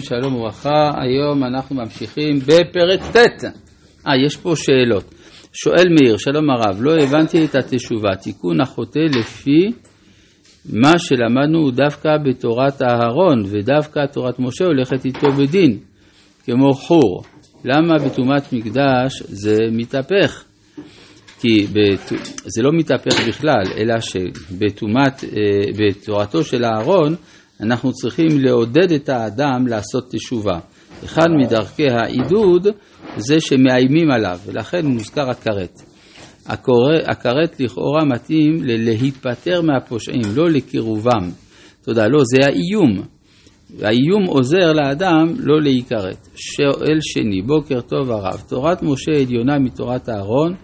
שלום וברכה, היום אנחנו ממשיכים בפרק ט'. אה, יש פה שאלות. שואל מאיר, שלום הרב, לא הבנתי את התשובה, תיקון החוטא לפי מה שלמדנו דווקא בתורת אהרון, ודווקא תורת משה הולכת איתו בדין, כמו חור. למה בטומאת מקדש זה מתהפך? כי בת... זה לא מתהפך בכלל, אלא שבתורתו אה, של אהרון אנחנו צריכים לעודד את האדם לעשות תשובה. אחד מדרכי העידוד זה שמאיימים עליו, ולכן מוזכר הכרת. הכרת לכאורה מתאים להיפטר מהפושעים, לא לקירובם. תודה, לא, זה האיום. האיום עוזר לאדם לא להיכרת. שואל שני, בוקר טוב הרב, תורת משה עליונה מתורת אהרון,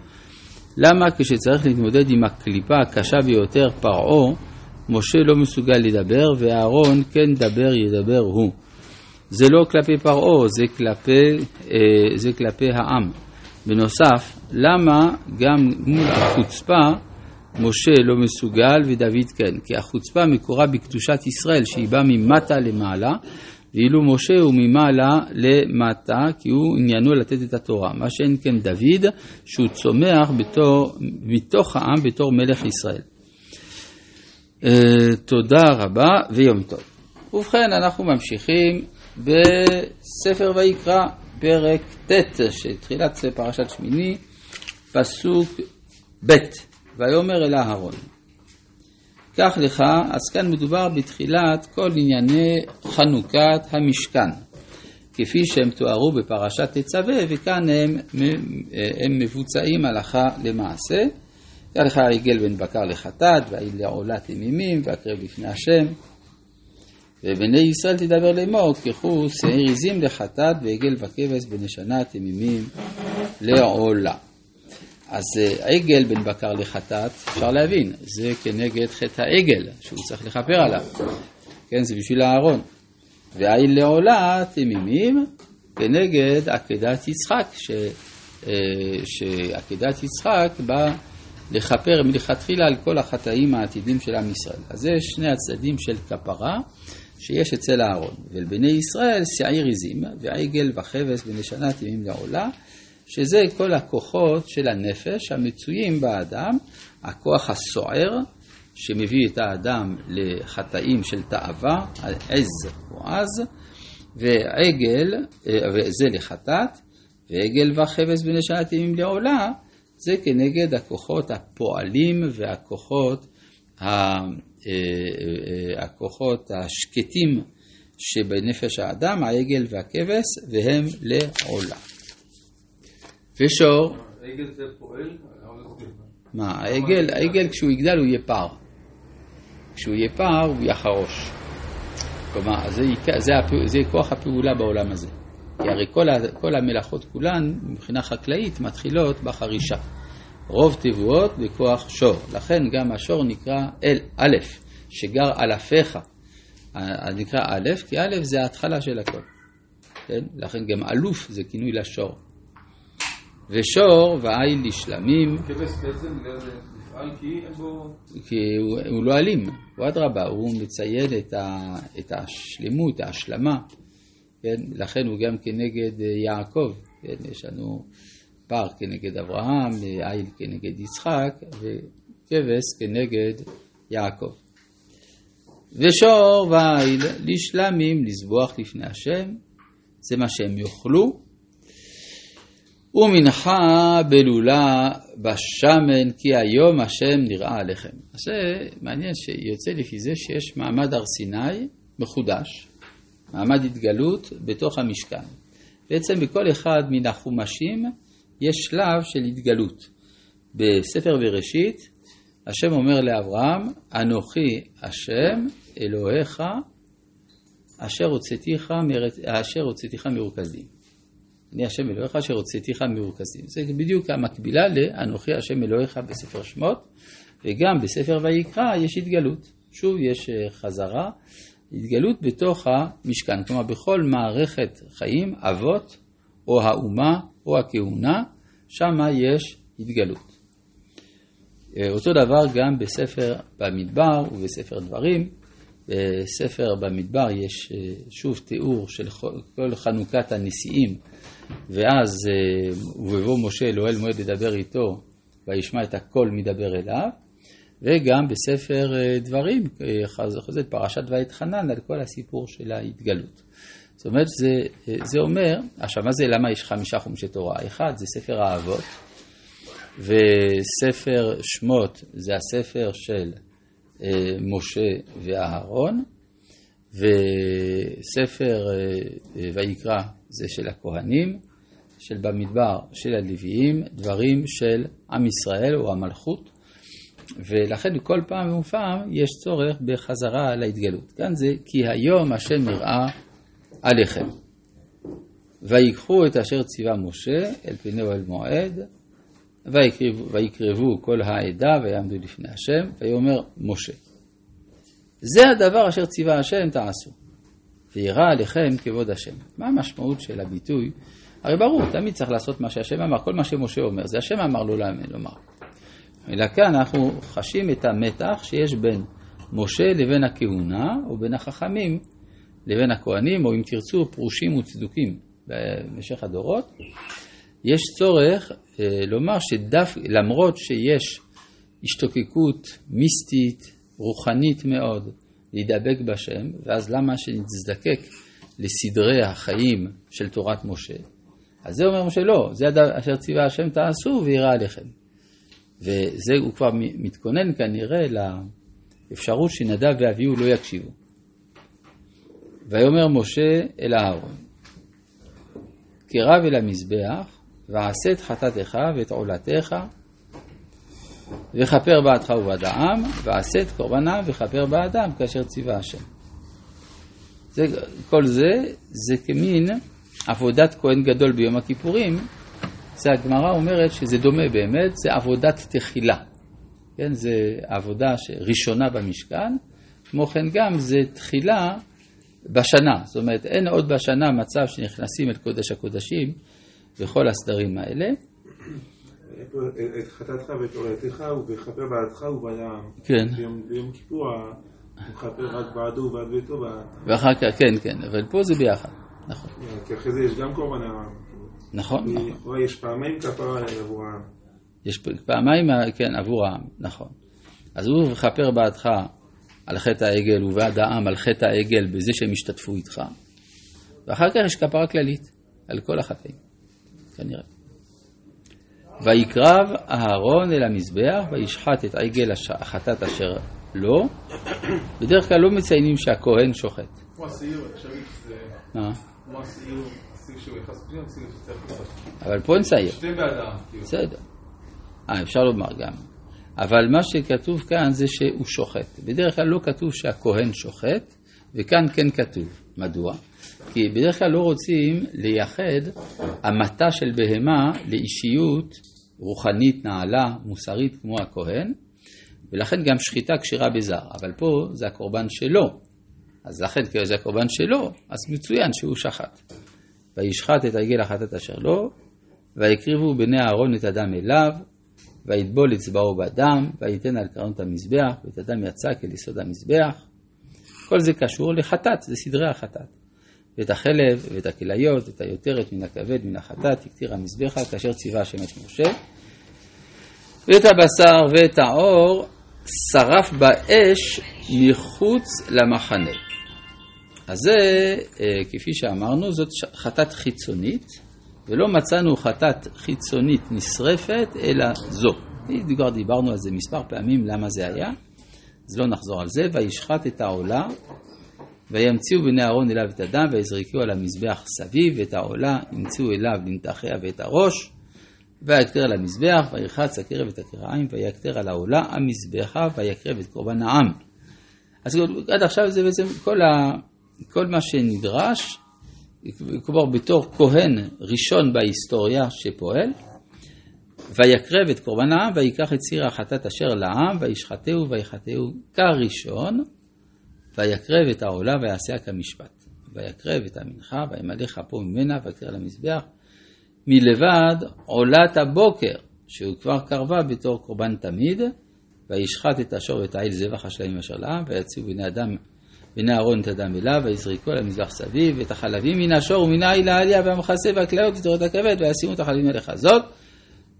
למה כשצריך להתמודד עם הקליפה הקשה ביותר, פרעה, משה לא מסוגל לדבר, ואהרון כן דבר ידבר הוא. זה לא כלפי פרעה, זה כלפי, אה, זה כלפי העם. בנוסף, למה גם מול החוצפה משה לא מסוגל ודוד כן? כי החוצפה מקורה בקדושת ישראל שהיא באה ממטה למעלה, ואילו משה הוא ממעלה למטה, כי הוא עניינו לתת את התורה. מה שאין כן דוד, שהוא צומח בתור, מתוך העם בתור מלך ישראל. אה, תודה רבה ויום טוב. ובכן, אנחנו ממשיכים בספר ויקרא, פרק ט', שתחילת פרשת שמיני, פסוק ב', ויאמר אל אהרון. קח לך, אז כאן מדובר בתחילת כל ענייני חנוכת המשכן, כפי שהם תוארו בפרשת תצווה, וכאן הם, הם מבוצעים הלכה למעשה. קח לך עגל בן בקר לחטאת, והעיל לעולה תמימים, והקרב לפני השם. ובני ישראל תדבר לאמור, קחו שעיר עזים לחטאת, ועגל וכבש בני שנה תמימים לעולה. אז אה, עגל בן בקר לחטאת, אפשר להבין, זה כנגד חטא העגל, שהוא צריך לכפר עליו. כן, זה בשביל אהרון. והעיל לעולה תמימים כנגד עקדת יצחק, ש... אה, שעקדת יצחק באה לכפר מלכתחילה על כל החטאים העתידים של עם ישראל. אז זה שני הצדדים של כפרה שיש אצל אהרון. ולבני ישראל שעיר עזים, ועגל וכבש בנשנה תימים לעולה, שזה כל הכוחות של הנפש המצויים באדם, הכוח הסוער שמביא את האדם לחטאים של תאווה, עז או עז, ועגל, אה, וזה לחטאת, ועגל וכבש בנשנה תימים לעולה, זה כנגד הכוחות הפועלים והכוחות אה, אה, הכוחות השקטים שבנפש האדם, העגל והכבש, והם לעולה. ושור... העגל זה פועל? מה, העגל, העגל כשהוא יגדל הוא יהיה פער. כשהוא יהיה פער הוא יחרוש. כלומר, זה, זה, זה כוח הפעולה בעולם הזה. כי הרי כל, ה, כל המלאכות כולן, מבחינה חקלאית, מתחילות בחרישה. רוב תבואות בכוח שור. לכן גם השור נקרא אל א', שגר אלפיך. נקרא א', כי א' זה ההתחלה של הכל. כן? לכן גם אלוף זה כינוי לשור. ושור ועיל לשלמים. כבש בעצם נפעל כי אין בו... כי הוא, הוא לא אלים, הוא אדרבה, הוא מציין את, ה, את השלמות, ההשלמה. כן? לכן הוא גם כנגד יעקב, כן? יש לנו פר כנגד אברהם, עיל כנגד יצחק וכבש כנגד יעקב. ושור ועיל לשלמים לזבוח לפני השם, זה מה שהם יאכלו. ומנחה בלולה בשמן כי היום השם נראה עליכם. אז זה מעניין שיוצא לפי זה שיש מעמד הר סיני מחודש, מעמד התגלות בתוך המשכן. בעצם בכל אחד מן החומשים יש שלב של התגלות. בספר בראשית, השם אומר לאברהם, אנוכי השם אלוהיך אשר הוצאתיך, אשר הוצאתיך מרוכזים. אני השם אלוהיך אשר הוצאתיך מרוכזים. זה בדיוק המקבילה לאנוכי השם אלוהיך בספר שמות, וגם בספר ויקרא יש התגלות. שוב יש אה, חזרה, התגלות בתוך המשכן. כלומר, בכל מערכת חיים, אבות או האומה או הכהונה, שם יש התגלות. אה, אותו דבר גם בספר במדבר ובספר דברים, בספר במדבר יש שוב תיאור של כל חנוכת הנשיאים, ואז ובבוא משה אלוהל מועד לדבר איתו, וישמע את הקול מדבר אליו, וגם בספר דברים, חוזרת פרשת ואתחנן על כל הסיפור של ההתגלות. זאת אומרת, זה, זה אומר, עכשיו מה זה, למה יש חמישה חומשי תורה? אחד זה ספר האבות, וספר שמות זה הספר של אה, משה ואהרון, וספר אה, ויקרא זה של הכהנים, של במדבר של הלוויים, דברים של עם ישראל או המלכות, ולכן כל פעם ופעם יש צורך בחזרה להתגלות. כאן זה כי היום השם יראה עליכם. ויקחו את אשר ציווה משה אל פני אוהל מועד, ויקרבו כל העדה ויעמדו לפני השם, ויאמר משה. זה הדבר אשר ציווה השם תעשו, וירא עליכם כבוד השם. מה המשמעות של הביטוי? הרי ברור, תמיד צריך לעשות מה שהשם אמר, כל מה שמשה אומר, זה השם אמר לו לומר. אלא כאן אנחנו חשים את המתח שיש בין משה לבין הכהונה, או בין החכמים לבין הכהנים, או אם תרצו, פרושים וצדוקים במשך הדורות, יש צורך אה, לומר למרות שיש השתוקקות מיסטית, רוחנית מאוד, להידבק בשם, ואז למה שנזדקק לסדרי החיים של תורת משה? אז זה אומר משה, לא, זה אשר ציווה השם תעשו ויראה עליכם. וזה הוא כבר מתכונן כנראה לאפשרות שנדב ואביהו לא יקשיבו. ויאמר משה אל אהרון, קרב אל המזבח, ועשה את חטאתך ואת עולתך, וכפר בעדך ובעד העם, ועשה את קורבנם וכפר בעדם, כאשר ציווה השם. זה, כל זה, זה כמין עבודת כהן גדול ביום הכיפורים, זה הגמרא אומרת שזה דומה באמת, זה עבודת תחילה. כן, זה עבודה ראשונה במשכן, כמו כן גם זה תחילה בשנה, זאת אומרת אין עוד בשנה מצב שנכנסים אל קודש הקודשים וכל הסדרים האלה. את חטאתך ואת עולתך וכפר בעדך העם. כן. ביום כיפור הוא מכפר רק בעדו ובעד ביתו. ואחר כך, כן, כן, אבל פה זה ביחד, נכון. כי אחרי זה יש גם קורבן העם. נכון, נכון. יש פעמיים כפרה עבור העם. יש פעמיים, כן, עבור העם, נכון. אז הוא מכפר בעדך על חטא העגל ובעד העם על חטא העגל בזה שהם השתתפו איתך. ואחר כך יש כפרה כללית על כל החטאים, כנראה. ויקרב אהרון אל המזבח וישחט את עגל החטאת אשר לו. בדרך כלל לא מציינים שהכהן שוחט. כמו הסיור, אפשרי שזה... מה? כמו הסיור, סיור שהוא יחס פנימה, סיור שצריך לעשות. אבל פה נצייר. שתי בעדם. בסדר. אה, אפשר לומר גם. אבל מה שכתוב כאן זה שהוא שוחט. בדרך כלל לא כתוב שהכהן שוחט, וכאן כן כתוב. מדוע? כי בדרך כלל לא רוצים לייחד המתה של בהמה לאישיות רוחנית נעלה, מוסרית כמו הכהן, ולכן גם שחיטה כשירה בזר. אבל פה זה הקורבן שלו. אז לכן, כי זה הקורבן שלו, אז מצוין שהוא שחט. וישחט את העגל החטאת אשר לו, ויקריבו בני אהרון את הדם אליו, ויטבול אצבעו בדם, ויתן על קרנות המזבח, ואת הדם יצק אל יסוד המזבח. כל זה קשור לחטאת, זה סדרי החטאת. ואת החלב, ואת הכליות, ואת היותרת מן הכבד, מן החטאת, הקטיר המזבחה, כאשר ציווה השם את משה. ואת הבשר ואת העור שרף באש מחוץ למחנה. אז זה, אה, כפי שאמרנו, זאת חטאת חיצונית, ולא מצאנו חטאת חיצונית נשרפת, אלא זו. כבר דיברנו על זה מספר פעמים, למה זה היה, אז לא נחזור על זה. וישחט את העולה, וימציאו בני אהרון אליו את הדם, ויזרקו על המזבח סביב, ואת העולה ימצאו אליו לנתחיה ואת הראש, ויקטר על המזבח, וירחץ הקרב את הקרעיים, ויקטר על העולה המזבחה, ויקרב את קורבן העם. אז עד עכשיו זה בעצם כל, ה, כל מה שנדרש, כלומר בתור כהן ראשון בהיסטוריה שפועל, ויקרב את קורבן העם, ויקח את סיר החטאת אשר לעם, וישחטהו ויחטאו כראשון, ויקרב את העולה ויעשה כמשפט. ויקרב את המנחה, וימלא כפו ממנה, ויקרא למזבח. מלבד עולת הבוקר, שהוא כבר קרבה בתור קורבן תמיד, וישחט את השור ואת העיל זבח השלמים אשר לעם, ויציעו בני אדם ונא אהרון את הדם אליו, ויזריקו על המזבח סביב, ואת החלבים מן השור ומן העיל העלייה והמכסה והכליות ותורת הכבד, וישימו את החלבים על החזות,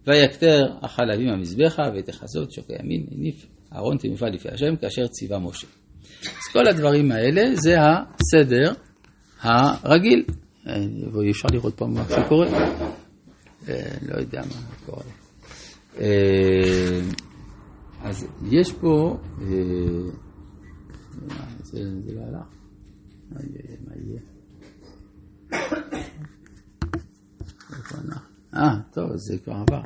ויקטר החלבים המזבחה, ואת החזות שוק הימין, הניף אהרון תנופה לפי השם, כאשר ציווה משה. אז כל הדברים האלה זה הסדר הרגיל. אה, ואי אפשר לראות פה מה שקורה. אה, לא יודע מה קורה. אה, אז יש פה, זה, זה לא הלך, מה יהיה? אה, טוב, זה כבר עבר.